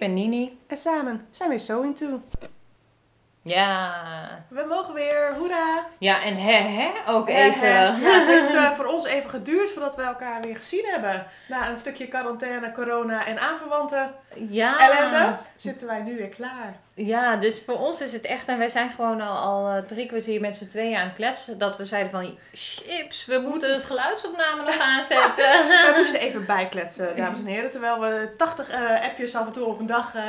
ben Nini. en samen zijn we So Into. Ja. We mogen weer, hoera! Ja, en hè, hè, ook even. Ja, het heeft eh, voor ons even geduurd voordat we elkaar weer gezien hebben. Na een stukje quarantaine, corona en aanverwante Ja. ellende zitten wij nu weer klaar. Ja, dus voor ons is het echt, en wij zijn gewoon al, al eh, drie kwartier met z'n tweeën aan het kletsen, dat we zeiden van, chips, we moeten het geluidsopname nog aanzetten. We moesten even bijkletsen, dames en heren. Terwijl we 80 eh, appjes af en toe op een dag eh,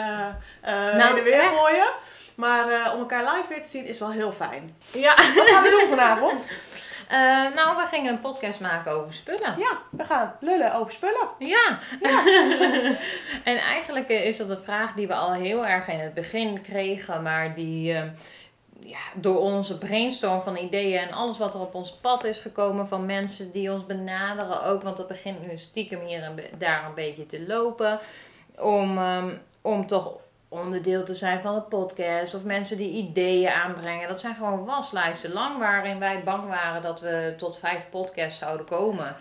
Nou, weer echt? Maar eh, om elkaar live weer te zien is wel heel fijn. ja. Wat gaan we doen vanavond? Eh, nou, we gingen een podcast maken over spullen. Ja, we gaan lullen over spullen. Ja. en eigenlijk eh, is dat een vraag die we al heel erg in het begin kregen, maar die ja, door onze brainstorm van ideeën en alles wat er op ons pad is gekomen van mensen die ons benaderen ook, want dat begint nu stiekem hier en daar een beetje te lopen, om, ehm, om toch onderdeel te zijn van de podcast of mensen die ideeën aanbrengen. Dat zijn gewoon waslijsten lang waarin wij bang waren dat we tot vijf podcasts zouden komen.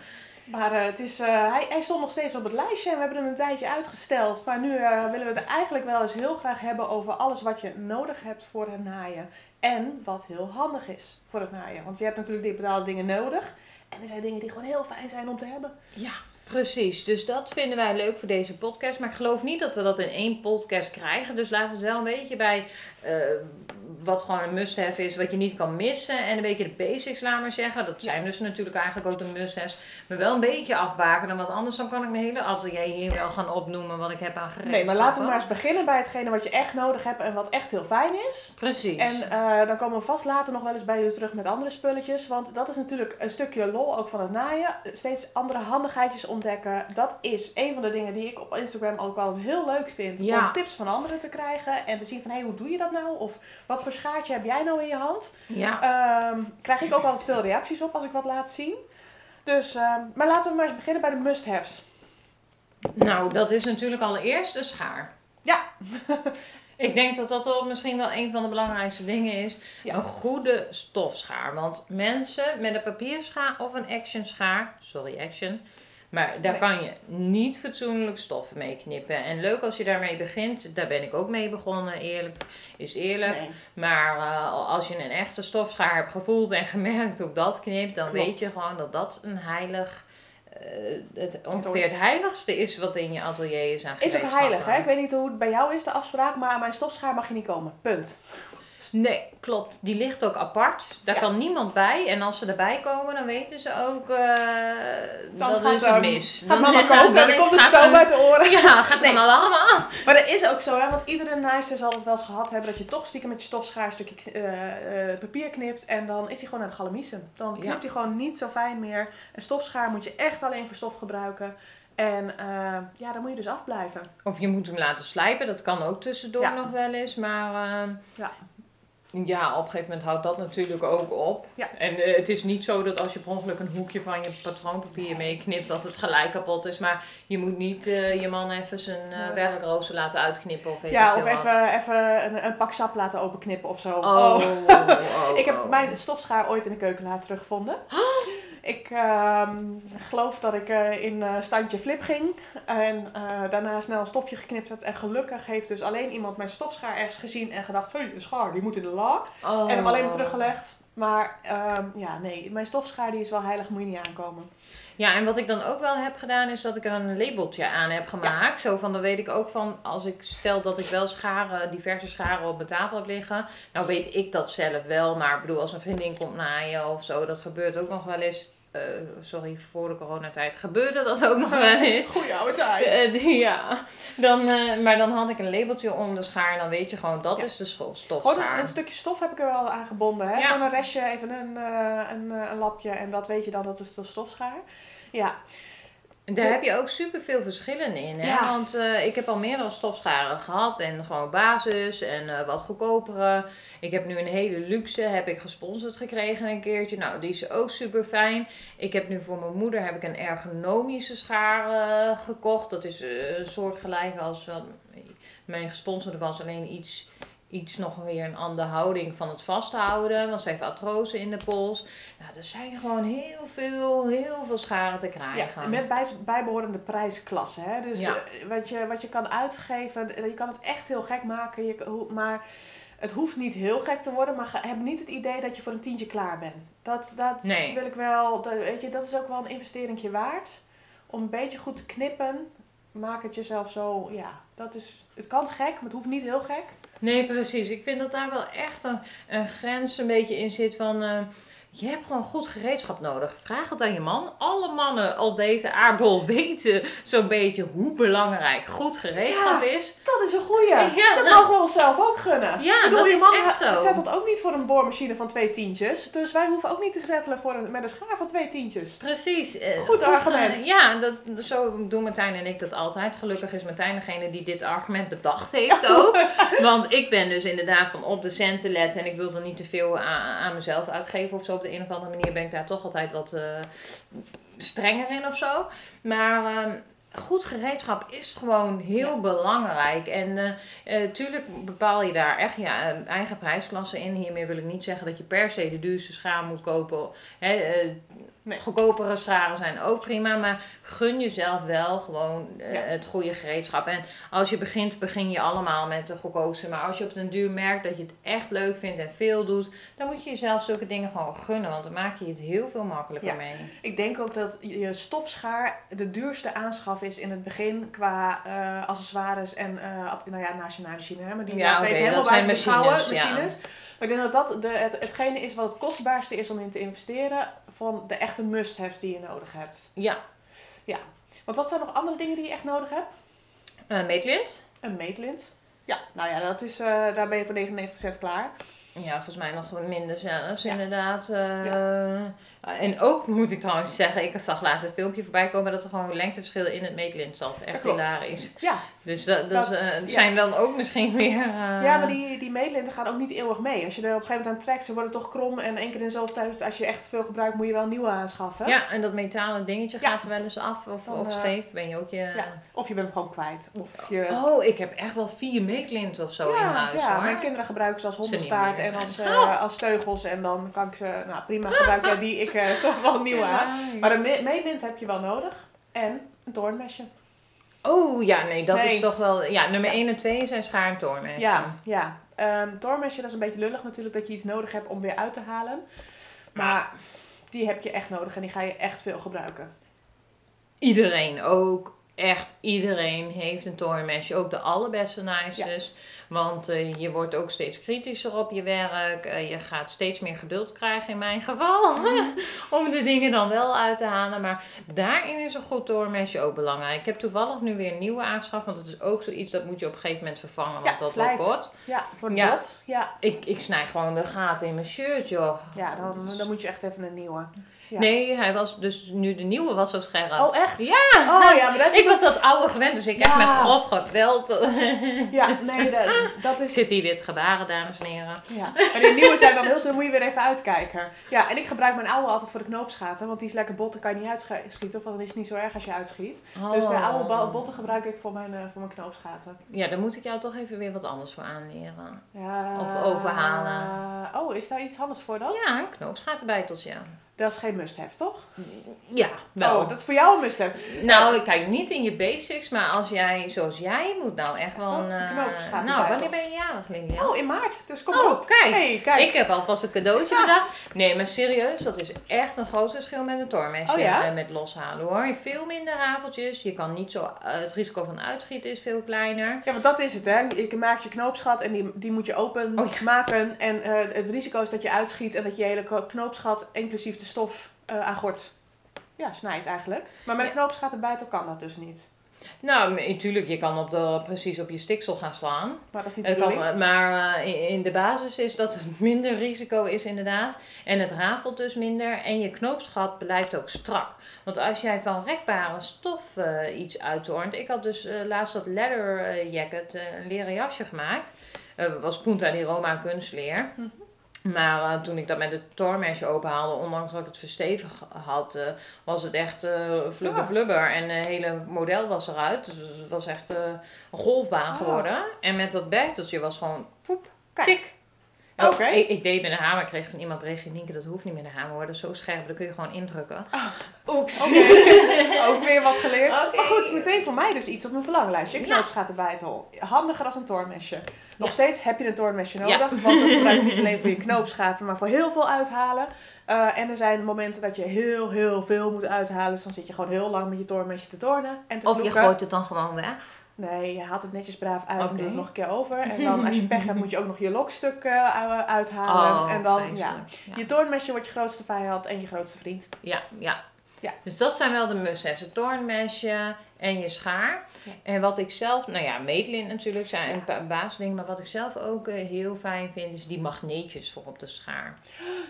Maar eh, het is, eh, hij, hij stond nog steeds op het lijstje en we hebben hem een tijdje uitgesteld. Maar nu eh, willen we het eigenlijk wel eens heel graag hebben over alles wat je nodig hebt voor het naaien. En wat heel handig is voor het naaien. Want je hebt natuurlijk die bepaalde dingen nodig. En er zijn dingen die gewoon heel fijn zijn om te hebben. Ja, precies. Dus dat vinden wij leuk voor deze podcast. Maar ik geloof niet dat we dat in één podcast krijgen. Dus laat het wel een beetje bij eh, wat gewoon een must-have is, wat je niet kan missen. En een beetje de basics, laat maar zeggen. Dat zijn dus natuurlijk eigenlijk ook de must-haves. Maar wel een beetje afbakenen, want anders dan kan ik mijn hele atelier hier wel gaan opnoemen wat ik heb aan gereedschappen. Nee, maar laten we maar eens beginnen bij hetgene wat je echt nodig hebt en wat echt heel fijn is. Precies. En eh, dan komen we vast later nog wel eens bij jullie terug met andere spulletjes. Want dat is natuurlijk een stukje lol ook van het naaien. Steeds andere handigheidjes ontdekken. Dat is een van de dingen die ik op Instagram ook altijd heel leuk vind. Ja. Om tips van anderen te krijgen. En te zien van, hé, hey, hoe doe je dat nou? Of wat voor schaartje heb jij nou in je hand? ja. Ehm, krijg ik ook altijd veel reacties op als ik wat laat zien. Dus, ehm, maar laten we maar eens beginnen bij de must-haves. Nou, dat is natuurlijk allereerst een schaar. Ja. Ik denk dat dat wel misschien wel een van de belangrijkste dingen is. Ja. Een goede stofschaar. Want mensen met een papierschaar of een action schaar, sorry action, maar daar Nee. kan je niet fatsoenlijk stoffen mee knippen. En leuk als je daarmee begint, daar ben ik ook mee begonnen, eerlijk is eerlijk. Nee. Maar eh, als je een echte stofschaar hebt gevoeld en gemerkt hoe dat knipt, dan Klopt. weet je gewoon dat dat een heilig, eh, het, ongeveer het heiligste is wat in je atelier is aan Is ook heilig, hè? Ik weet niet hoe het bij jou is, de afspraak, maar aan mijn stofschaar mag je niet komen. Punt. Nee, klopt. Die ligt ook apart. Daar Ja. kan niemand bij. En als ze erbij komen, dan weten ze ook eh Dan dat is ehm, mis. Gaat Dan- mama ja, koken dan is- komt de stoom uit de oren. Ja, gaat Nee. een alarm. Maar dat is ook zo, hè? Want iedere naaister zal het wel eens gehad hebben dat je toch stiekem met je stofschaar een stukje eh, eh, papier knipt en dan is hij gewoon naar de galamiezen. Dan Ja. knipt hij gewoon niet zo fijn meer. Een stofschaar moet je echt alleen voor stof gebruiken. En ja, dan moet je dus afblijven. Of je moet hem laten slijpen. Dat kan ook tussendoor Ja. nog wel eens. Maar Ja. Ja, op een gegeven moment houdt dat natuurlijk ook op. Ja. En eh, het is niet zo dat als je per ongeluk een hoekje van je patroonpapier meeknipt, dat het gelijk kapot is. Maar je moet niet eh, je man even zijn werkrooster laten uitknippen of weet Ja, of wat. even, even een, een pak sap laten openknippen of zo. Oh, oh, oh, Ik heb oh. mijn stofschaar ooit in de keukenlaad teruggevonden. Ik ehm, geloof dat ik eh, in eh, standje flip ging en eh, daarna snel een stofje geknipt heb. En gelukkig heeft dus alleen iemand mijn stofschaar ergens gezien en gedacht, hé, hey, een schaar, die moet in de la. Oh. En hem alleen weer teruggelegd. Maar ehm, ja, nee, mijn stofschaar die is wel heilig, moet je niet aankomen. Ja, en wat ik dan ook wel heb gedaan, is dat ik er een labeltje aan heb gemaakt. Zo van, dan weet ik ook van, als ik stel dat ik wel scharen, diverse scharen op mijn tafel heb liggen. Nou weet ik dat zelf wel, maar ik bedoel, als een vriendin komt naaien of zo, dat gebeurt ook nog wel eens. Eh, sorry, voor de coronatijd gebeurde dat ook nog wel eens. Goeie oude tijd. Eh, ja, dan, eh, maar dan had ik een labeltje om de schaar en dan weet je gewoon, dat Ja. is de Gewoon stofschaar. een, een stukje stof heb ik er wel aan gebonden. Hè? Ja. Gewoon een restje, even een, een, een lapje en dat weet je dan, dat is de stofschaar. Ja, Daar Zo- heb je ook superveel verschillen in. Hè? Ja. Want eh, ik heb al meerdere stofscharen gehad. En gewoon basis en eh, wat goedkopere. Ik heb nu een hele luxe. Heb ik gesponsord gekregen een keertje. Nou, die is ook super fijn. Ik heb nu voor mijn moeder heb ik een ergonomische schaar eh, gekocht. Dat is een soort gelijk als wat mijn gesponsorde was. Alleen iets iets nog weer een andere houding van het vasthouden. Want ze heeft artrose in de pols. Nou, er zijn gewoon heel veel, heel veel scharen te krijgen. Ja, met bij, bijbehorende prijsklassen. Hè? Dus Ja. eh, wat, je, wat je kan uitgeven, eh, je kan het echt heel gek maken. Je, maar het hoeft niet heel gek te worden. Maar heb niet het idee dat je voor een tientje klaar bent. Dat, dat Nee. wil ik wel, dat, weet je, dat is ook wel een investeringje waard. Om een beetje goed te knippen. Maak het jezelf zo, ja, dat is, het kan gek, maar het hoeft niet heel gek. Nee, precies. Ik vind dat daar wel echt een, grens een beetje in zit van... je hebt gewoon goed gereedschap nodig. Vraag het aan je man. Alle mannen op deze aardbol weten zo'n beetje hoe belangrijk goed gereedschap is. Dat is een goeie. Ja. Dat mogen we onszelf ook gunnen. Ja, Ik bedoel, dat je is man echt zo. zettelt ook niet voor een boormachine van twee tientjes. Dus wij hoeven ook niet te settelen voor een, met een schaar van twee tientjes. Precies. eh, Goed argument. ja, dat, zo doen Martijn en ik dat altijd. Gelukkig is Martijn degene die dit argument bedacht heeft ook. Want ik ben dus inderdaad van op de centen letten. En ik wil er niet te veel aan, aan mezelf uitgeven of zo. Op de een of andere manier ben ik daar toch altijd wat eh, strenger in of zo. Maar ehm, goed gereedschap is gewoon heel belangrijk. En eh, eh, tuurlijk bepaal je daar echt je eh, eigen prijsklasse in. Hiermee wil ik niet zeggen dat je per se de duurste schaar moet kopen. Hè, eh, Nee. Goedkopere scharen zijn ook prima, maar gun jezelf wel gewoon eh, Ja. het goede gereedschap. En als je begint, begin je allemaal met de goedkoopste. Maar als je op den duur merkt dat je het echt leuk vindt en veel doet, dan moet je jezelf zulke dingen gewoon gunnen. Want dan maak je het heel veel makkelijker Ja. mee. Ik denk ook dat je stofschaar de duurste aanschaf is in het begin qua eh, accessoires en uh, nou ja, naaimachine. Hè, maar die Ja, even helemaal dat zijn buiten beschouwen, machines, ja. Ik denk dat dat de, het, hetgene is wat het kostbaarste is om in te investeren van de echte must-haves die je nodig hebt. Ja, Want wat zijn nog andere dingen die je echt nodig hebt? uh, meetlint. Een meetlint. Ja, nou ja, dat is, eh, daar ben je voor 99 cent klaar. Ja, volgens mij nog wat minder zelfs, Ja. inderdaad. eh. En ook moet ik trouwens zeggen, ik zag laatst een filmpje voorbij komen dat er gewoon lengteverschillen in het meetlint zat. Echt klopt. hilarisch. Ja, Dus dat, dat, Dat- eh, zijn dan ook misschien weer... eh, ja maar die, die meetlinten gaan ook niet eeuwig mee. Als je er op een gegeven moment aan trekt, ze worden toch krom. En één keer in zoveel tijd, als je echt veel gebruikt, moet je wel een nieuwe aanschaffen. Ja, en dat metalen dingetje Ja. gaat er wel eens af of, Dan, of eh, scheef. Ben je ook je... Ja, Of je bent hem gewoon kwijt. Of je... Oh, ik heb echt wel vier meetlinten of zo in huis ja hoor. mijn kinderen gebruiken ze als hondenstaart en als, eh, als teugels. En dan kan ik ze, nou prima, gebruiken die. Ik eh zorg wel een nieuwe aan. Maar een me- meetlint heb je wel nodig. En een toornmesje. Oh ja, nee, dat Nee. is toch wel... Ja, nummer Ja. 1 en 2 zijn schaar en. Ja, ja. Toornmesje, dat is een beetje lullig natuurlijk dat je iets nodig hebt om weer uit te halen. Maar die heb je echt nodig en die ga je echt veel gebruiken. Iedereen ook. Echt iedereen heeft een toornmesje. Ook de allerbeste naaisters. Want eh, je wordt ook steeds kritischer op je werk. Eh, je gaat steeds meer geduld krijgen in mijn geval. om de dingen dan wel uit te halen. Maar daarin is een goed toornmesje ook belangrijk. Ik heb toevallig nu weer een nieuwe aangeschaft. Want het is ook zoiets dat moet je op een gegeven moment vervangen. Want Ja, dat wordt. Ja, Ja. bot. Ja, Ik, ik snij gewoon de gaten in mijn shirt, joh. ja dan, dan moet je echt even een nieuwe. Ja. Nee, hij was dus nu de nieuwe was zo scherp. Oh, echt? Ja! Oh ja, maar dat is Ik was dat oude gewend, dus ik Ja. heb met grof geweld. Ja, nee, dat, dat is... Zit hier te gebaren, dames en heren. Ja. En die nieuwe zijn dan heel snel, moet je weer even uitkijken. Ja, en ik gebruik mijn oude altijd voor de knoopsgaten, want die is lekker bot, dan kan je niet uitschieten, of dan is het niet zo erg als je uitschiet. Dus de oude ba- botten gebruik ik voor mijn, eh, voor mijn knoopsgaten. Ja, dan moet ik jou toch even weer wat anders voor aanleren. Ja. Of overhalen. Oh, is daar iets anders voor dan? Ja, een knoopsgatenbijteltje. Dat is geen must-have, toch? Ja, wel. Oh, dat is voor jou een must-have. Nou, ik kijk niet in je basics, maar als jij, zoals jij, moet nou echt wel een... Knoopsgatenbijtel. nou, wanneer ben je jarig, Lilia? Oh, in maart. Dus kom Oh, op. kijk. Hey, kijk. Ik heb alvast een cadeautje Ja. bedacht. Nee, maar serieus, dat is echt een groot verschil met een toormesje Oh ja? eh, met loshalen hoor. Veel minder rafeltjes. Je kan niet zo, eh, het risico van uitschieten is veel kleiner. Ja, want dat is het, hè. Je maakt je knoopsgat en die, die moet je open Oh, ja. maken. En het risico is dat je uitschiet en dat je hele knoopsgat, inclusief de stof, eh, aan gort ja, snijdt eigenlijk. Maar met een knoopsgat erbij kan dat dus niet. Nou, natuurlijk, je kan op de, precies op je stiksel gaan slaan. Maar dat is niet de kan, maar eh, in, de basis is dat het minder risico is inderdaad. En het rafelt dus minder. En je knoopsgat blijft ook strak. Want als jij van rekbare stof eh, iets uittornt. Ik had dus eh, laatst dat leather eh, jacket, eh, een leren jasje gemaakt. Eh was Punta di Roma kunstleer. Mhm. Maar eh, toen ik dat met het toormesje openhaalde, ondanks dat ik het verstevigd had, eh, was het echt eh flubber flubber. En het hele model was eruit. Dus het was echt een golfbaan Ah. geworden. En met dat bijteltje was gewoon poep, Kijk. Tik. Oké. Ik, ik deed met een hamer, kreeg van iemand berichtje, Nienke, dat hoeft niet met een hamer hoor, dat is zo scherp, dat kun je gewoon indrukken. Oeps. Oké, ook weer wat geleerd. Maar goed, meteen voor mij dus iets op mijn verlanglijstje. Ja. Knoopsgatenbijtel. Handiger als een toornmesje. Nog Ja. steeds heb je een toornmesje Ja. nodig. Want dat gebruik je niet alleen voor je knoopsgaten, maar voor heel veel uithalen. Eh, en er zijn momenten dat je heel, heel veel moet uithalen. Dus dan zit je gewoon heel lang met je toornmesje te tornen en te Of je gooit het dan gewoon weg. Nee, je haalt het netjes braaf uit en doet het nog een keer over. En dan als je pech hebt moet je ook nog je lokstuk eh, uithalen. Oh, en dan, ja. Je toornmesje wordt je grootste vijand en je grootste vriend. Ja, ja. Ja. Dus dat zijn wel de must-haves. Het toornmesje en je schaar. Ja. En wat ik zelf, nou ja, meetlint natuurlijk zijn Ja. een pa- basisdingen. Maar wat ik zelf ook eh, heel fijn vind, is die magneetjes voor op de schaar.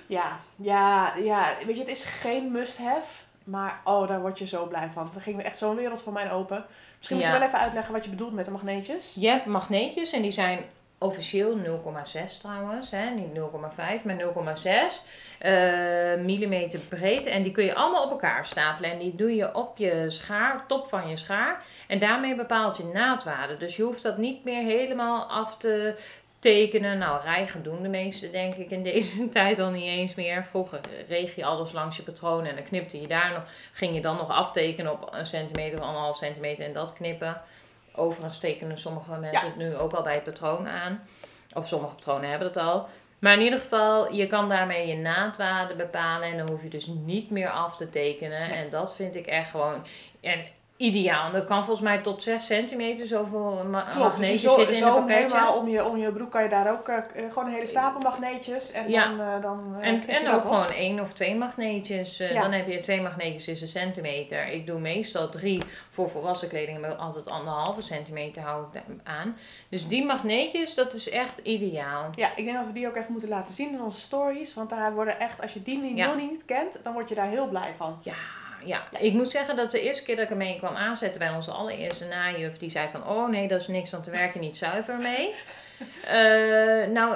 Ja, ja, ja. Weet je, het is geen must-have. Maar oh, daar word je zo blij van. Er ging echt zo'n wereld voor mij open. Misschien moet je Ja. wel even uitleggen wat je bedoelt met de magneetjes. Je hebt magneetjes en die zijn officieel 0,6 trouwens, hè? niet 0,5, maar 0,6 eh, millimeter breed. En die kun je allemaal op elkaar stapelen en die doe je op je schaar, top van je schaar. En daarmee bepaalt je naadwaarde. Dus je hoeft dat niet meer helemaal af te tekenen. Nou, rijgen doen de meesten denk ik in deze tijd al niet eens meer. Vroeger reeg je alles langs je patroon en dan knipte je daar nog. Ging je dan nog aftekenen op een centimeter of anderhalf centimeter en dat knippen. Overigens tekenen sommige mensen het nu ook al bij het patroon aan. Of sommige patronen hebben het al. Maar in ieder geval, je kan daarmee je naadwaarde bepalen. En dan hoef je dus niet meer af te tekenen. En dat vind ik echt gewoon en ideaal. En dat kan volgens mij tot 6 centimeter zoveel ma- Klopt, dus je magneetjes zo, zitten in zo een pakketje. helemaal om je, om je broek kan je daar ook eh, gewoon een hele stapel magneetjes. En Ja. dan, eh, dan eh, En, en ook op. gewoon één of twee magneetjes. Ja. Dan heb je twee magneetjes is een centimeter. Ik doe meestal drie voor volwassen kleding. Maar altijd anderhalve centimeter hou ik aan. Dus die magneetjes, dat is echt ideaal. Ja, ik denk dat we die ook even moeten laten zien in onze stories. Want daar worden echt, als je die niet, Ja. nog niet kent, dan word je daar heel blij van. Ja, ja, ik moet zeggen dat de eerste keer dat ik ermee kwam aanzetten bij onze allereerste najuf, die zei van, oh nee, dat is niks, want we werken niet zuiver mee. Eh, nou,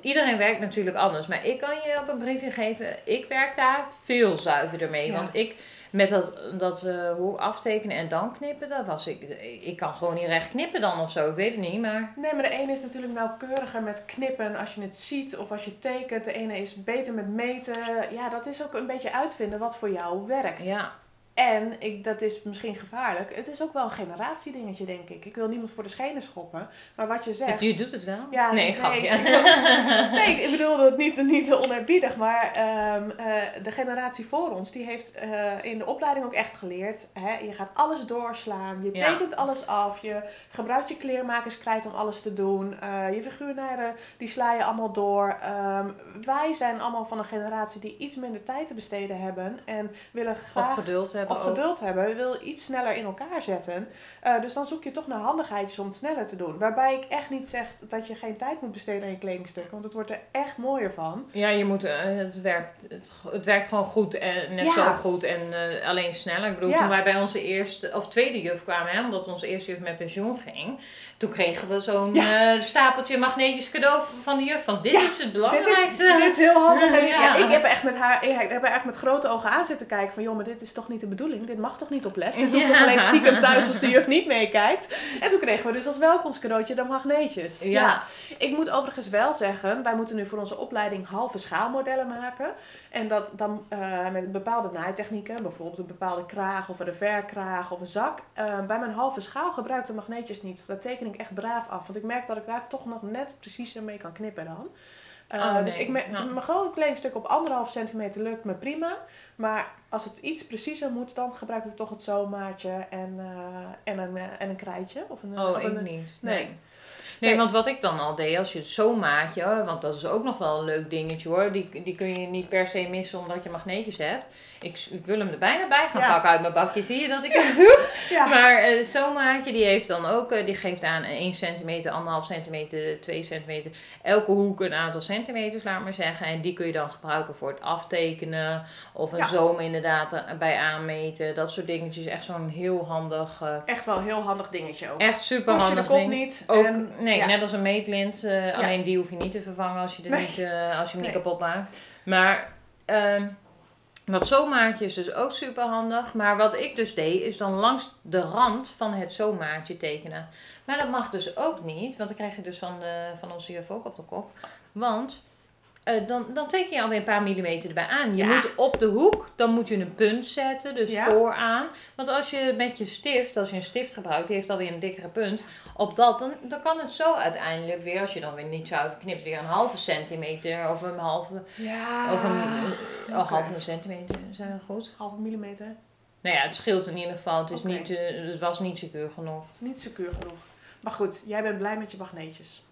iedereen werkt natuurlijk anders, maar ik kan je op een briefje geven, ik werk daar veel zuiverder mee. Ja. Want ik, met dat, dat eh, hoe aftekenen en dan knippen, dat was ik, ik kan gewoon niet recht knippen dan of zo, ik weet het niet, maar... Nee, maar de ene is natuurlijk nauwkeuriger met knippen als je het ziet of als je tekent. De ene is beter met meten. Ja, dat is ook een beetje uitvinden wat voor jou werkt. Ja, En ik, dat is misschien gevaarlijk. Het is ook wel een generatiedingetje, denk ik. Ik wil niemand voor de schenen schoppen. Maar wat je zegt. je doet het wel. Ja, nee, nee, grapje. ik Nee, ik bedoelde het niet, niet onerbiedig, maar ehm, eh, de generatie voor ons, die heeft eh, in de opleiding ook echt geleerd. Hè, je gaat alles doorslaan, je Ja. tekent alles af, je gebruikt je kleermakerskrijt om alles te doen. eh, je figuurnijden, die sla je allemaal door. Ehm, wij zijn allemaal van een generatie die iets minder tijd te besteden hebben en willen Of graag geduld hebben ook. geduld hebben, je wil iets sneller in elkaar zetten. Eh, dus dan zoek je toch naar handigheidjes om het sneller te doen. Waarbij ik echt niet zeg dat je geen tijd moet besteden aan je kledingstukken, want het wordt er echt mooier van. Ja, je moet, eh, het, werkt, het, het werkt gewoon goed en net Ja. zo goed en eh, alleen sneller. Ik bedoel, Ja. toen wij bij onze eerste of tweede juf kwamen, hè, omdat onze eerste juf met pensioen ging, toen kregen we zo'n stapeltje magneetjes cadeau van de juf. Van dit is het Dit is, belangrijkste. dit is heel handig. En ik heb echt met haar, ik heb echt met grote ogen aan zitten kijken van, joh, maar dit is toch niet de bedoeling? Dit mag toch niet op les? Dit doe ik Ja. toch alleen stiekem thuis als de juf niet meekijkt? En toen kregen we dus als welkomstcadeautje de magneetjes. Ja. Ik moet overigens wel zeggen, wij moeten nu voor onze opleiding halve schaalmodellen maken. En dat dan eh, met bepaalde naaitechnieken, bijvoorbeeld een bepaalde kraag of een reverkraag of een zak. Eh, bij mijn halve schaal gebruik ik de magneetjes niet. Dat teken ik echt braaf af, want ik merk dat ik daar toch nog net preciezer mee kan knippen dan. Eh, Oh, Dus ik me- Ja. mijn gewone kledingstuk op anderhalf centimeter lukt me prima. Maar als het iets preciezer moet, dan gebruik ik toch het zomaatje en, eh, en, een, eh, en een krijtje. Of een, Oh, of ik een, niet. nee. Nee. Want wat ik dan al deed, als je zo'n maatje, hoor, want dat is ook nog wel een leuk dingetje hoor, die, die kun je niet per se missen omdat je magneetjes hebt. Ik, ik wil hem er bijna bij gaan Ja. pakken uit mijn bakje, zie je dat ik dat doe? Ja. Maar eh, zo'n maatje, die heeft dan ook, eh, die geeft aan 1 centimeter, 1,5 centimeter, 2 centimeter. Elke hoek een aantal centimeters, laat maar zeggen. En die kun je dan gebruiken voor het aftekenen. Of een Ja. zoom inderdaad eh, bij aanmeten. Dat soort dingetjes. Echt zo'n heel handig, Echt wel heel handig dingetje ook. echt super Kost je de handig kop ding. niet. Ook, en, nee, net als een meetlint. Alleen die hoef je niet te vervangen als je, er Nee. niet, als je hem niet kapot maakt. Maar, ehm, Dat zomaatje is dus ook super handig. Maar wat ik dus deed, is dan langs de rand van het zomaatje tekenen. Maar dat mag dus ook niet, want dan krijg je dus van, de, van onze juf ook op de kop. Want eh, dan, dan teken je alweer een paar millimeter erbij aan. Je Ja. moet op de hoek, dan moet je een punt zetten, dus Ja. vooraan. Want als je met je stift, als je een stift gebruikt, die heeft alweer een dikkere punt. Op dat, dan, dan kan het zo uiteindelijk weer, als je dan weer niet zuiver knipt, weer een halve centimeter of een halve, Ja. of een, oh, oké. halve centimeter, zijn dat goed? Halve millimeter. Nou ja, het scheelt in ieder geval. Het, is niet, eh, het was niet secuur genoeg. Niet secuur genoeg. Maar goed, jij bent blij met je magneetjes.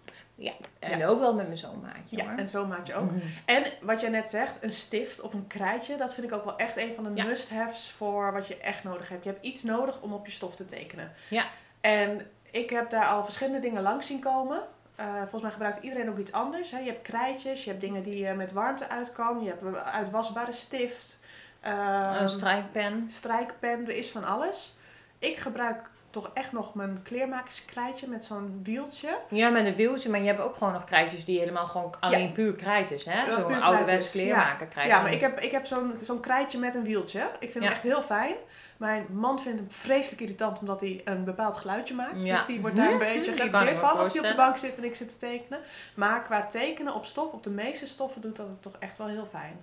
En ook wel met mijn zoonmaatje Ja, hoor. en zo maak je ook. Mhm. En wat jij net zegt, een stift of een krijtje, dat vind ik ook wel echt een van de Ja. must-haves voor wat je echt nodig hebt. Je hebt iets nodig om op je stof te tekenen. Ja. En ik heb daar al verschillende dingen langs zien komen. Eh, volgens mij gebruikt iedereen ook iets anders. Hè. Je hebt krijtjes, je hebt dingen die je met warmte uit kan, je hebt uitwasbare stift, ehm, Een strijkpen. strijkpen, er is van alles. Ik gebruik toch echt nog mijn kleermakerskrijtje met zo'n wieltje. Ja, met een wieltje, maar je hebt ook gewoon nog krijtjes die helemaal gewoon alleen puur krijt is, hè? Ja, Zo'n ouderwets kleermaker krijt. Ja, maar ik heb, ik heb zo'n zo'n krijtje met een wieltje. Ik vind Ja. hem echt heel fijn. Mijn man vindt hem vreselijk irritant omdat hij een bepaald geluidje maakt. Ja. Dus die wordt daar een Mhm, beetje geïrriteerd van als hij op de bank zit en ik zit te tekenen. Maar qua tekenen op stof, op de meeste stoffen, doet dat het toch echt wel heel fijn.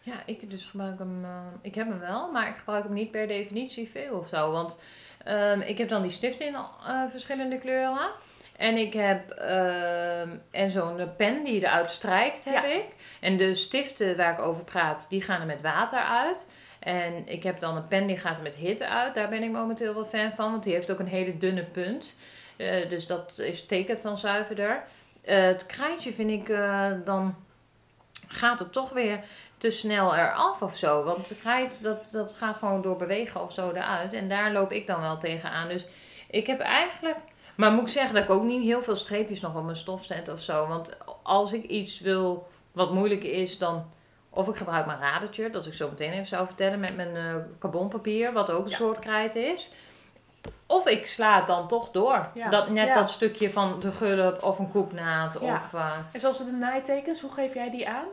Ja, ik dus gebruik hem, eh, ik heb hem wel, maar ik gebruik hem niet per definitie veel of zo. Want ehm, ik heb dan die stift in eh, verschillende kleuren. En ik heb ehm, en zo'n pen die eruit strijkt, heb Ja. ik. En de stiften waar ik over praat, die gaan er met water uit. En ik heb dan een pen die gaat met hitte uit. Daar ben ik momenteel wel fan van, want die heeft ook een hele dunne punt. Eh, dus dat is, tekent dan zuiverder. Eh, het krijtje vind ik eh, dan gaat het toch weer te snel eraf of zo. Want de krijt, dat, dat gaat gewoon door bewegen of zo eruit. En daar loop ik dan wel tegenaan. Dus ik heb eigenlijk... Maar moet ik zeggen dat ik ook niet heel veel streepjes nog op mijn stof zet of zo. Want als ik iets wil wat moeilijk is, dan... Of ik gebruik mijn radertje, dat ik zo meteen even zou vertellen, met mijn eh carbonpapier, wat ook een Ja. soort krijt is. Of ik sla het dan toch door. Ja. Dat, net Ja. dat stukje van de gulp of een koeknaad Ja. of eh, En zoals de naaitekens, hoe geef jij die aan?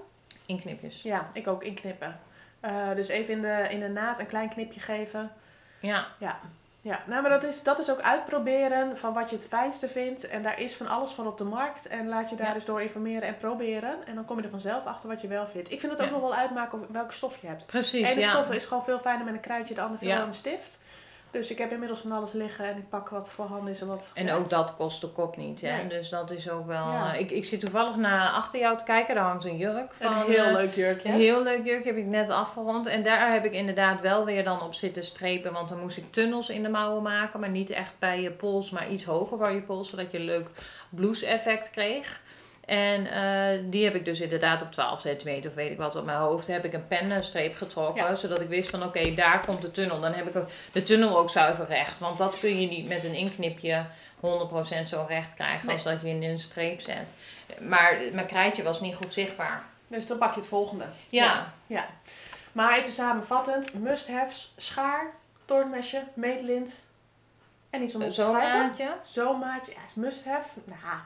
inknipjes. Ja, ik ook inknippen. Eh, dus even in de, in de naad een klein knipje geven. Ja, Ja, nou, maar dat is, dat is ook uitproberen van wat je het fijnste vindt. En daar is van alles van op de markt. En laat je daar Ja. dus door informeren en proberen. En dan kom je er vanzelf achter wat je wel vindt. Ik vind het ook Ja. nog wel uitmaken of- welke stof je hebt. precies. De ene ja. stof is gewoon veel fijner met een kruidje, de andere veel Ja. met een stift. Dus ik heb inmiddels van alles liggen en ik pak wat voorhanden is en wat En ook dat kost de kop niet. Hè? Nee. Dus dat is ook wel. Ja. eh, ik, ik zit toevallig naar achter jou te kijken. Daar hangt een jurk van. Een heel eh, leuk jurkje. Een heel leuk jurkje heb ik net afgerond. En daar heb ik inderdaad wel weer dan op zitten strepen. Want dan moest ik tunnels in de mouwen maken. Maar niet echt bij je pols, maar iets hoger bij je pols. Zodat je een leuk blouse effect kreeg. En eh, die heb ik dus inderdaad op 12 centimeter of weet ik wat op mijn hoofd. Heb ik een pennenstreep getrokken. Ja. Zodat ik wist van oké, daar komt de tunnel. Dan heb ik ook de tunnel ook zuiver recht. Want dat kun je niet met een inknipje 100% zo recht krijgen. Nee. Als dat je in een streep zet. Maar mijn krijtje was niet goed zichtbaar. Dus dan pak je het volgende. Ja. ja. Maar even samenvattend. Must-haves, schaar, toornmesje, meetlint. En iets om op te Zo'n maatje. Zo'n maatje, ja, is must-have. Nou,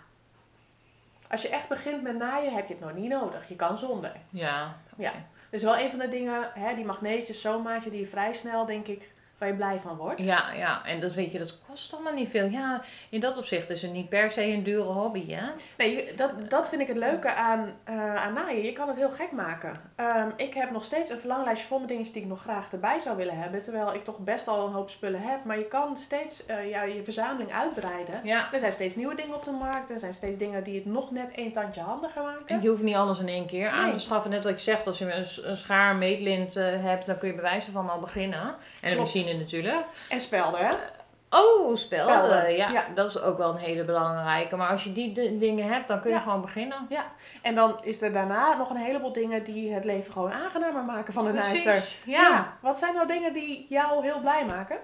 als je echt begint met naaien, heb je het nog niet nodig. Je kan zonder. Ja. Ja. Dus wel een van de dingen, hè, die magneetjes, zo'n maatje, die je vrij snel, denk ik, waar je blij van wordt. Ja, ja, en dat weet je, dat kost allemaal niet veel. Ja, in dat opzicht is het niet per se een dure hobby, hè? Nee, dat, dat vind ik het leuke aan, eh, aan naaien. Je kan het heel gek maken. Ehm, ik heb nog steeds een verlanglijstje vol met dingetjes die ik nog graag erbij zou willen hebben. Terwijl ik toch best al een hoop spullen heb. Maar je kan steeds eh, ja, je verzameling uitbreiden. Ja. Er zijn steeds nieuwe dingen op de markt. Er zijn steeds dingen die het nog net één tandje handiger En maken. je hoeft niet alles in één keer aan te schaffen. Net wat ik zeg, als je een, een schaar, een meetlint eh, hebt, dan kun je bij wijze van al beginnen. En een Klopt. machine natuurlijk. En spelden, hè? Oh, spelden. Spelden, Ja, ja. dat is ook wel een hele belangrijke. Maar als je die dingen hebt, dan kun je Ja. gewoon beginnen. En dan is er daarna nog een heleboel dingen die het leven gewoon aangenamer maken van de naaister. Precies. Ja. Wat zijn nou dingen die jou heel blij maken?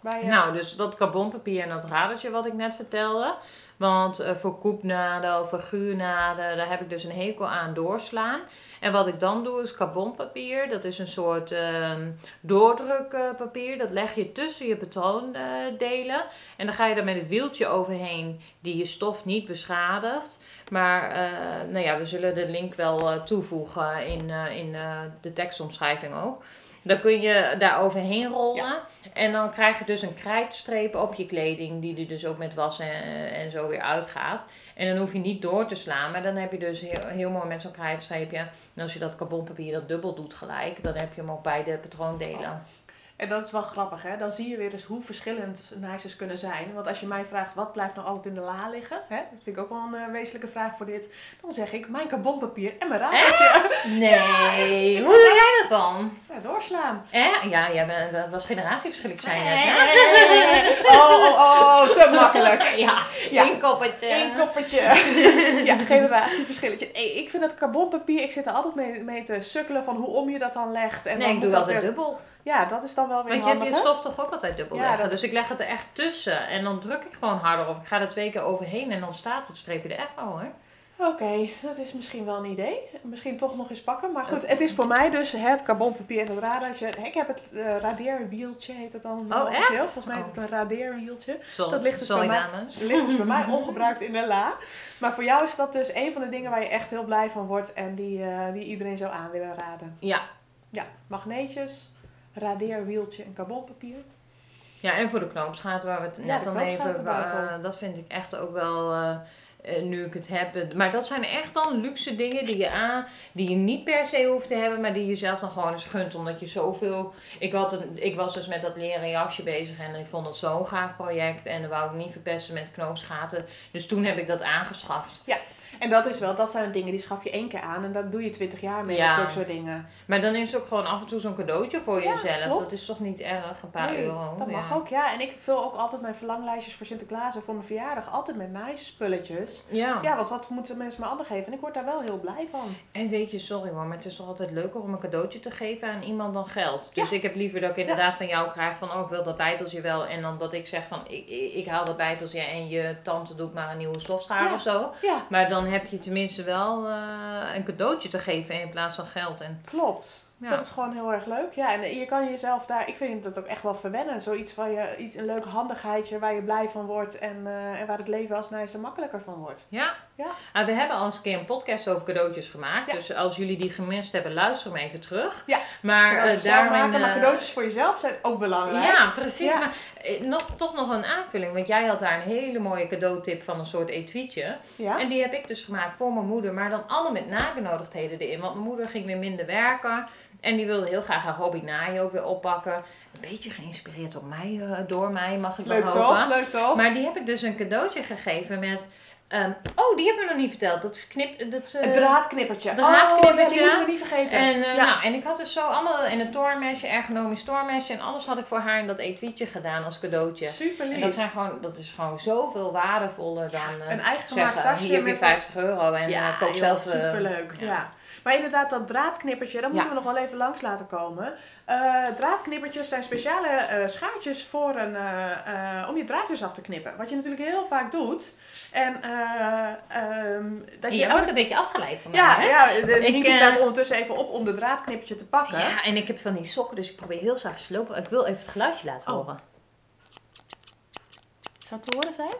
Bij, eh, Nou, dus dat carbonpapier en dat radertje wat ik net vertelde. Want eh, voor koepnaden of voor guurnaden, daar heb ik dus een hekel aan doorslaan. En wat ik dan doe is carbonpapier. Dat is een soort ehm doordrukpapier. Dat leg je tussen je patroondelen. En dan ga je er met een wieltje overheen die je stof niet beschadigt. Maar eh, nou ja, we zullen de link wel eh, toevoegen in, in de tekstomschrijving ook. Dan kun je daar overheen rollen. En dan krijg je dus een krijtstreep op je kleding, die er dus ook met wassen en, en zo weer uitgaat. En dan hoef je niet door te slaan, maar dan heb je dus heel, heel mooi met zo'n krijtstreepje. En als je dat carbonpapier dat dubbel doet gelijk, dan heb je hem op beide patroondelen. En dat is wel grappig, hè? Dan zie je weer dus hoe verschillend nices kunnen zijn. Want als je mij vraagt wat blijft nog altijd in de la liggen, hè? dat vind ik ook wel een eh, wezenlijke vraag voor dit. Dan zeg ik mijn carbonpapier en mijn radertje. Nee, hoe doe jij dat dan? Ja, doorslaan. Eh? Ja, bent, dat was generatieverschil, ik zei net. Ja, Oh, oh, oh, te makkelijk. ja, Ja. één koppertje. Eén koppertje. ja, generatieverschilletje. Hey, ik vind dat carbonpapier, ik zit er altijd mee, mee te sukkelen van hoe om je dat dan legt. En Nee, ik doe dat altijd weer- dubbel. Ja, dat is dan wel weer Want je hebt je stof toch ook altijd dubbel Ja, leggen. dat- Dus ik leg het er echt tussen. En dan druk ik gewoon harder. Of ik ga er twee keer overheen. En dan staat het streepje er echt wel hoor. Oké, dat is misschien wel een idee. Misschien toch nog eens pakken. Maar goed, het is voor mij dus het carbonpapier en het radartje. Ik heb het eh, radeerwieltje, heet het dan. Oh, echt? Volgens mij heet het Oh. een radeerwieltje. Sorry, Dat ligt dus sorry bij mij- dames. Het ligt dus bij mij ongebruikt in de la. Maar voor jou is dat dus een van de dingen waar je echt heel blij van wordt. En die, eh, die iedereen zou aan willen raden. Ja. Ja, magneetjes, radeerwieltje en carbonpapier. ja, en voor de knoopsgaten waar we het Ja, net al even... eh, dat vind ik echt ook wel... eh, eh, nu ik het heb. Maar dat zijn echt dan luxe dingen die je aan, die je niet per se hoeft te hebben, maar die je zelf dan gewoon eens gunt. Omdat je zoveel. Ik, had een, ik was dus met dat leren jasje bezig en ik vond het zo'n gaaf project. En dan wou ik niet verpesten met knoopsgaten. Dus toen heb ik dat aangeschaft. En dat is wel, dat zijn dingen die schaf je één keer aan. En dat doe je twintig jaar mee Ja. zulke soort dingen. Maar dan is het ook gewoon af en toe zo'n cadeautje voor Ja, jezelf. klopt. Dat is toch niet erg, een paar Nee, euro. Dat mag ja. ook, ja. En ik vul ook altijd mijn verlanglijstjes voor Sinterklaas en voor mijn verjaardag altijd met nice spulletjes. Ja. Ja, want wat moeten mensen me ander geven? En ik word daar wel heel blij van. En weet je, sorry hoor, maar het is toch altijd leuker om een cadeautje te geven aan iemand dan geld. Dus ik heb liever dat ik inderdaad van jou krijg van, oh ik wil dat bijteltje wel. En dan dat ik zeg van, ik, ik, ik haal dat bijteltje en je tante doet maar een nieuwe stofschaar of zo. Ja, Maar dan heb je tenminste wel eh, een cadeautje te geven in plaats van geld. En, klopt. ja. Dat is gewoon heel erg leuk. Ja, en je kan jezelf daar, ik vind dat ook echt wel verwennen. Zoiets waar je, iets, een leuk handigheidje waar je blij van wordt en, eh, en waar het leven als nice makkelijker van wordt. Ja. Ja. Ah, we hebben al eens een keer een podcast over cadeautjes gemaakt. Ja. Dus als jullie die gemist hebben, luister hem even terug. Ja. Maar daarin, maken, maar eh, cadeautjes voor jezelf zijn ook belangrijk. Ja, precies. Ja. Maar eh, nog, toch nog een aanvulling. Want jij had daar een hele mooie cadeautip van een soort etuietje. Ja? En die heb ik dus gemaakt voor mijn moeder. Maar dan allemaal met nabenodigdheden erin. Want mijn moeder ging weer minder werken. En die wilde heel graag haar hobby naaien ook weer oppakken. Een beetje geïnspireerd op mij, door mij mag ik wel Leuk hopen. toch? Leuk toch? Maar die heb ik dus een cadeautje gegeven met... ehm, oh, die hebben we nog niet verteld. Dat is knip... Dat, is, eh, Een draadknippertje. draadknippertje. Oh, ja, die moeten we niet vergeten. en, eh, ja. nou, en ik had dus zo allemaal in een toornmesje, ergonomisch toormesje. En alles had ik voor haar in dat etuietje gedaan als cadeautje. Super lief. En dat, zijn gewoon, dat is gewoon zoveel waardevoller dan eh, een eigen zeggen, tasje hier heb je met wat- 50 euro en ja, koop zelf... superleuk. Ja. ja. Maar inderdaad, dat draadknippertje, dat moeten Ja. we nog wel even langs laten komen. Eh, draadknippertjes zijn speciale eh, schaartjes voor een, eh, eh, om je draadjes af te knippen. Wat je natuurlijk heel vaak doet. En eh, ehm, dat En je jij wordt een beetje afgeleid van mij, ja, hè? ja, de Ik, Nienke staat ondertussen even op om de draadknippertje te pakken. Ja, en ik heb van die sokken, dus ik probeer heel zacht te slopen. Ik wil even het geluidje laten Oh. horen. Zou het te horen zijn?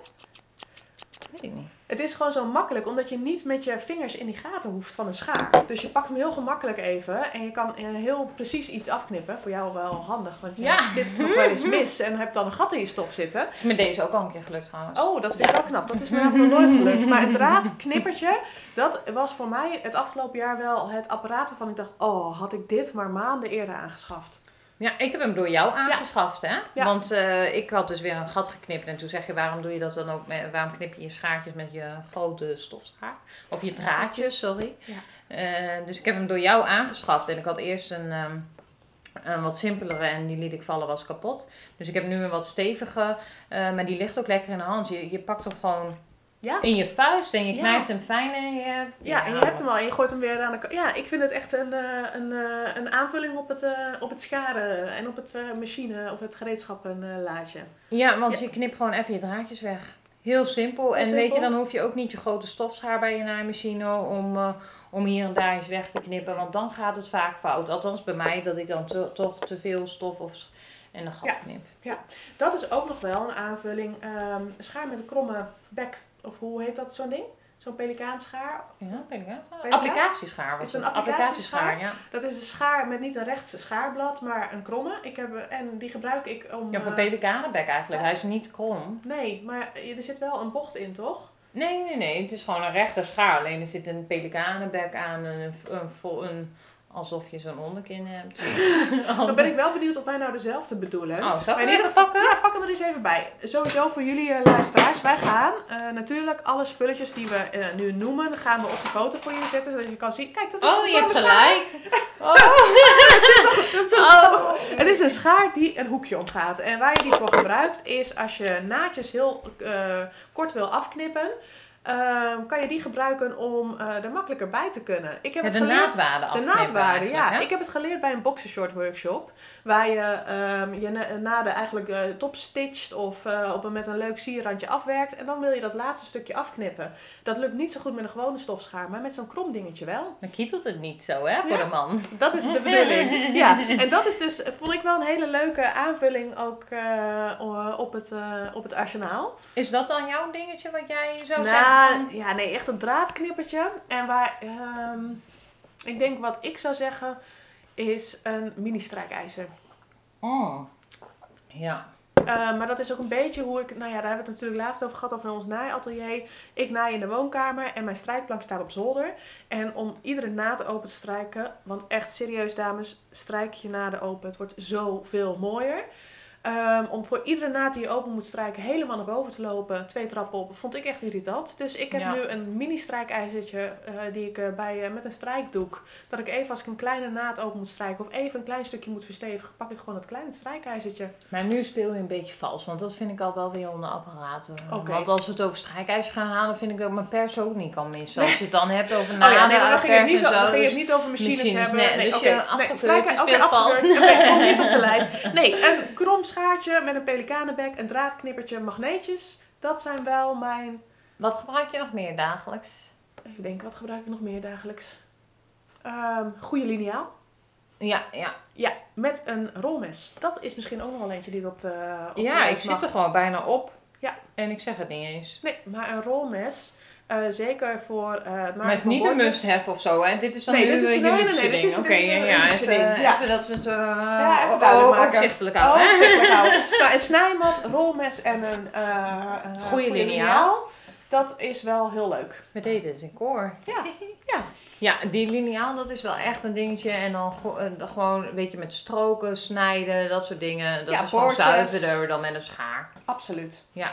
Weet ik niet. Het is gewoon zo makkelijk, omdat je niet met je vingers in die gaten hoeft van een schaar. Dus je pakt hem heel gemakkelijk even en je kan eh, heel precies iets afknippen. Voor jou wel handig, want je Ja. knipt nog wel eens mis en hebt dan een gat in je stof zitten. Het is met deze ook al een keer gelukt trouwens. Oh, dat vind ik wel knap. Dat is me nog nooit gelukt. Maar een draadknippertje, dat was voor mij het afgelopen jaar wel het apparaat waarvan ik dacht, oh, had ik dit maar maanden eerder aangeschaft. Ja, ik heb hem door jou aangeschaft, hè? Ja. Want eh, ik had dus weer een gat geknipt. En toen zeg je, waarom doe je dat dan ook? Met, waarom knip je je schaartjes met je grote stofschaar? Of je draadjes, sorry. Ja. Eh, dus ik heb hem door jou aangeschaft. En ik had eerst een, ehm, een wat simpelere en die liet ik vallen, was kapot. Dus ik heb nu een wat stevige, eh, maar die ligt ook lekker in de hand. Je, je pakt hem gewoon Ja. in je vuist en je Ja. knijpt hem fijn en je hebt... Ja, en je hebt hem al en je gooit hem weer aan de kant. Ja, ik vind het echt een, eh, een, eh, een aanvulling op het, eh, op het scharen en op het machine of het gereedschappenlaadje. Ja, want Ja. je knipt gewoon even je draadjes weg. Heel simpel. en weet simpel. je, dan hoef je ook niet je grote stofschaar bij je naaimachine om, om hier en daar eens weg te knippen. Want dan gaat het vaak fout. Althans bij mij, dat ik dan to- toch te veel stof of in een gat Ja. knip. Dat is ook nog wel een aanvulling. ehm, schaar met een kromme bek, of hoe heet dat zo'n ding? Zo'n pelikaanschaar. Ja, je Applicatieschaar was Is het een applicatieschaar? ja. Dat is een schaar met niet een rechtse schaarblad, maar een kromme. Ik heb, en die gebruik ik om... Ja, voor eh, pelikanenbek eigenlijk. ja. Hij is niet krom. Nee, maar er zit wel een bocht in, toch? Nee, nee, nee. Het is gewoon een rechte schaar. Alleen er zit een pelikanenbek aan. en Een, een, vol- een, alsof je zo'n onderkin hebt. Dan ben ik wel benieuwd of wij nou dezelfde bedoelen. Oh, zal ik even pakken? Ja, pak hem er eens even bij. Sowieso voor jullie eh, luisteraars. Wij gaan eh, natuurlijk alle spulletjes die we eh, nu noemen, gaan we op de foto voor jullie zetten. Zodat je kan zien. Kijk, dat is Oh, een je hebt gelijk. Oh. Dat is een- Oh. Het is een schaar die een hoekje omgaat. En waar je die voor gebruikt is als je naadjes heel kort wil afknippen. Ehm, kan je die gebruiken om eh, er makkelijker bij te kunnen. Ik heb Ja, het de geleerd- naadwaarde De afknippen naadwaarde, ja. hè? Ik heb het geleerd bij een boxershort workshop. Waar je ehm, je na- naden eigenlijk top stitcht of eh, op een, met een leuk sierrandje afwerkt. En dan wil je dat laatste stukje afknippen. Dat lukt niet zo goed met een gewone stofschaar, maar met zo'n krom dingetje wel. Dan kietelt het niet zo, hè, voor Ja. de man. Dat is de bedoeling. Ja, en dat is dus, vond ik wel een hele leuke aanvulling ook op, het, op het arsenaal. Is dat dan jouw dingetje wat jij zou zeggen? Nou, van- ja, nee, echt een draadknippertje. En waar, ehm, ik denk wat ik zou zeggen, is een mini strijkijzer. Oh. Ja. Eh, maar dat is ook een beetje hoe ik, nou ja, daar hebben we het natuurlijk laatst over gehad over ons naaiatelier. Ik naai in de woonkamer en mijn strijkplank staat op zolder. En om iedere naad open te strijken, want echt serieus dames, strijk je naden open. Het wordt zoveel mooier. Ehm, om voor iedere naad die je open moet strijken helemaal naar boven te lopen, twee trappen op, vond ik echt irritant. Dus ik heb Ja. nu een mini strijkijzertje eh, die ik eh, bij, eh, met een strijkdoek, dat ik even als ik een kleine naad open moet strijken of even een klein stukje moet verstevigen, pak ik gewoon het kleine strijkijzertje. Maar nu speel je een beetje vals, want dat vind ik al wel weer onder apparaten. Want als we het over strijkijzers gaan halen, vind ik dat mijn pers ook niet kan missen. Als je het dan hebt over Oh naden, ja, nee, dan ging, pers en dan zo. ging het dus- niet over machines, machines, hebben. nee, dus oké. je afgekeurd, strijken- je speelt vals. komt niet op de lijst. Nee, een krom schaartje met een pelikanenbek, een draadknippertje, magneetjes. Dat zijn wel mijn... Wat gebruik je nog meer dagelijks? Even denken, wat gebruik ik nog meer dagelijks? Ehm goede liniaal. Ja, ja. Ja, met een rolmes. Dat is misschien ook nog wel eentje die op de op de ja ik zit er gewoon bijna op. Ja. En ik zeg het niet eens. Nee, maar een rolmes, eh, zeker voor eh, het Maar het is niet een must-have of zo, hè? Dit is dan Nee, nu dit is- je nee, nee, luxe nee, dit ding. is- Oké, dit is een ja, even, ja. even dat we het uh, Ja, even o- duidelijk o- maken. overzichtelijk houden. hè? Overzichtelijk houden. nou, een snijmat, rolmes en een eh een Goeie liniaal. Dat is wel heel leuk. We deden het in koor. Ja, ja. Ja, die liniaal, dat is wel echt een dingetje. En dan eh, gewoon een beetje met stroken, snijden, dat soort dingen. Dat Ja, is gewoon zuiverder dan met een schaar. Absoluut. Ja.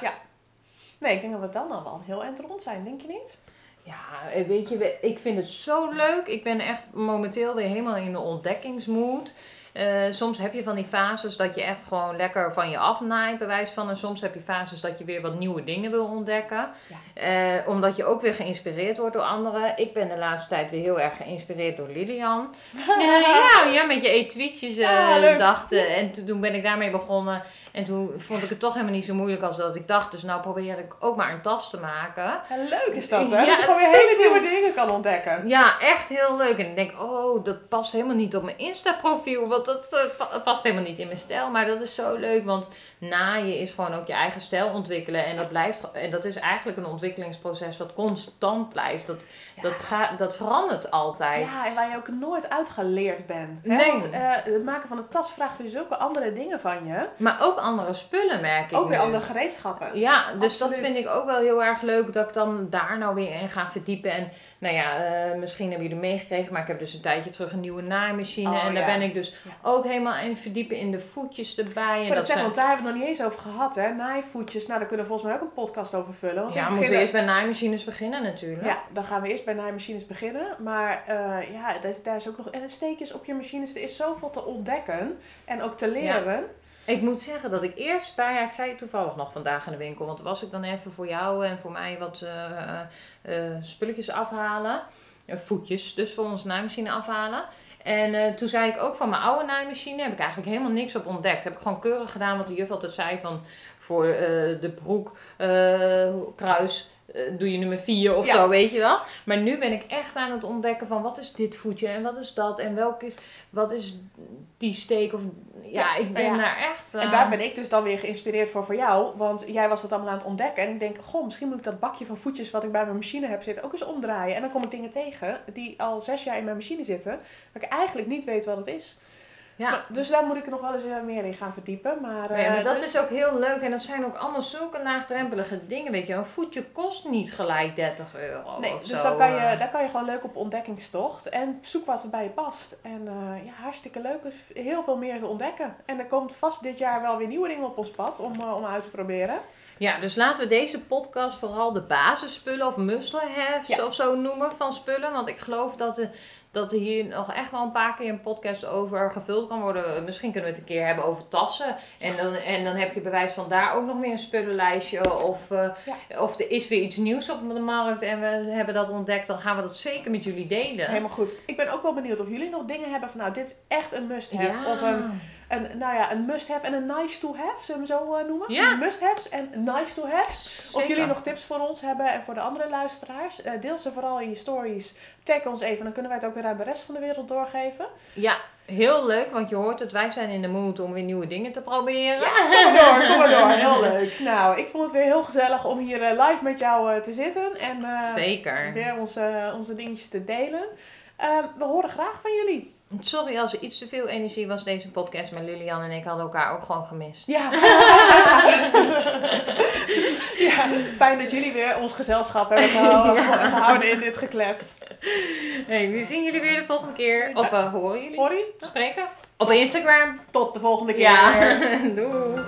Nee, ik denk dat we dan al wel heel eind rond zijn, denk je niet? Ja, eh, weet je, ik vind het zo leuk. Ik ben echt momenteel weer helemaal in de ontdekkingsmood. Eh, soms heb je van die fases dat je echt gewoon lekker van je afnaait, bewijs van. En soms heb je fases dat je weer wat nieuwe dingen wil ontdekken. Eh, omdat je ook weer geïnspireerd wordt door anderen. Ik ben de laatste tijd weer heel erg geïnspireerd door Lilian. Ja, ja, met je etuietjes eh Ah, dachten. En toen ben ik daarmee begonnen. En toen vond ik het toch helemaal niet zo moeilijk als dat ik dacht. Dus nou probeer ik ook maar een tas te maken. Leuk is dat, hè? Ja, dat je gewoon weer hele nieuwe dingen kan ontdekken. Ja, echt heel leuk. En ik denk, oh, dat past helemaal niet op mijn Insta-profiel. Want dat eh, pa- past helemaal niet in mijn stijl. Maar dat is zo leuk. Want naaien is gewoon ook je eigen stijl ontwikkelen. En dat, blijft, en dat is eigenlijk een ontwikkelingsproces wat constant blijft. Dat, dat, gaat, dat verandert altijd. Ja, en waar je ook nooit uitgeleerd bent. Hè? Nee. Want eh, het maken van een tas vraagt weer zulke andere dingen van je. Maar ook andere spullen merk ik Ook weer nu. andere gereedschappen. Ja, dus dat vind ik ook wel heel erg leuk dat ik dan daar nou weer in ga verdiepen. En nou ja, eh, misschien hebben jullie meegekregen, maar ik heb dus een tijdje terug een nieuwe naaimachine. Oh, en daar ja. ben ik dus Ja. ook helemaal in verdiepen in de voetjes erbij. En Maar dat zeg, zijn... want daar hebben we het nog niet eens over gehad, hè? Naaivoetjes. Nou, daar kunnen we volgens mij ook een podcast over vullen. Want Ja, we moeten begin- eerst bij naaimachines beginnen natuurlijk. Ja, dan gaan we eerst bij naaimachines beginnen. Maar eh, ja, daar is, daar is ook nog... En steekjes op je machines, er is zoveel te ontdekken. En ook te leren. Ik moet zeggen dat ik eerst bij, ja, ik zei het toevallig nog vandaag in de winkel, want was ik dan even voor jou en voor mij wat eh, eh, spulletjes afhalen. Eh, voetjes, dus voor onze naaimachine afhalen. En eh, toen zei ik ook van mijn oude naaimachine heb ik eigenlijk helemaal niks op ontdekt. Heb ik gewoon keurig gedaan wat de juf altijd zei van voor eh, de broek, eh, kruis, eh, doe je nummer 4 of Ja. zo, weet je wel. Maar nu ben ik echt aan het ontdekken van wat is dit voetje en wat is dat en welk is, wat is die steek of ja, Ja, ik ben ja. daar echt. En eh, daar ben ik dus dan weer geïnspireerd voor voor jou. Want jij was dat allemaal aan het ontdekken. En ik denk, goh, misschien moet ik dat bakje van voetjes wat ik bij mijn machine heb zitten ook eens omdraaien. En dan kom ik dingen tegen die al zes jaar in mijn machine zitten. Dat ik eigenlijk niet weet wat het is. Ja. Dus daar moet ik nog wel eens eh, meer in gaan verdiepen. Maar, Maar, eh, dat dus- is ook heel leuk en dat zijn ook allemaal zulke laagdrempelige dingen, weet je. Een voetje kost niet gelijk 30 euro Nee, of dus zo. daar kan, je, eh. daar kan je gewoon leuk op ontdekkingstocht. En zoek wat er bij je past. En ja, hartstikke leuk. Dus heel veel meer te ontdekken. En er komt vast dit jaar wel weer nieuwe dingen op ons pad om, om uit te proberen. Ja, dus laten we deze podcast vooral de basisspullen of must-haves Ja. of zo noemen van spullen. Want ik geloof dat, er dat er hier nog echt wel een paar keer een podcast over gevuld kan worden. Misschien kunnen we het een keer hebben over tassen. En dan, en dan heb je bewijs van daar ook nog weer een spullenlijstje. Of, eh, of er is weer iets nieuws op de markt en we hebben dat ontdekt. Dan gaan we dat zeker met jullie delen. Helemaal goed. Ik ben ook wel benieuwd of jullie nog dingen hebben van nou, dit is echt een must-have. Ja. Of een, een, nou ja, een must-have en een nice-to-have, zullen we hem zo eh, noemen? Ja. Must-haves en nice-to-haves. Of jullie nog tips voor ons hebben en voor de andere luisteraars. eh, deel ze vooral in je stories. Tag ons even, dan kunnen wij het ook weer aan de rest van de wereld doorgeven. Ja, heel leuk, want je hoort het, wij zijn in de mood om weer nieuwe dingen te proberen. Ja, kom maar door, kom maar door. Heel leuk. Nou, ik vond het weer heel gezellig om hier eh, live met jou te zitten. En Zeker. weer onze, onze dingetjes te delen. Eh, we horen graag van jullie. Sorry als er iets te veel energie was deze podcast, maar Lilian en ik hadden elkaar ook gewoon gemist. Ja. ja, fijn dat jullie weer ons gezelschap hebben gehouden, Ja. gehouden in dit geklets. Hey, we zien jullie weer de volgende keer. Of eh, horen jullie spreken? Op Instagram. Tot de volgende keer. Ja, doei.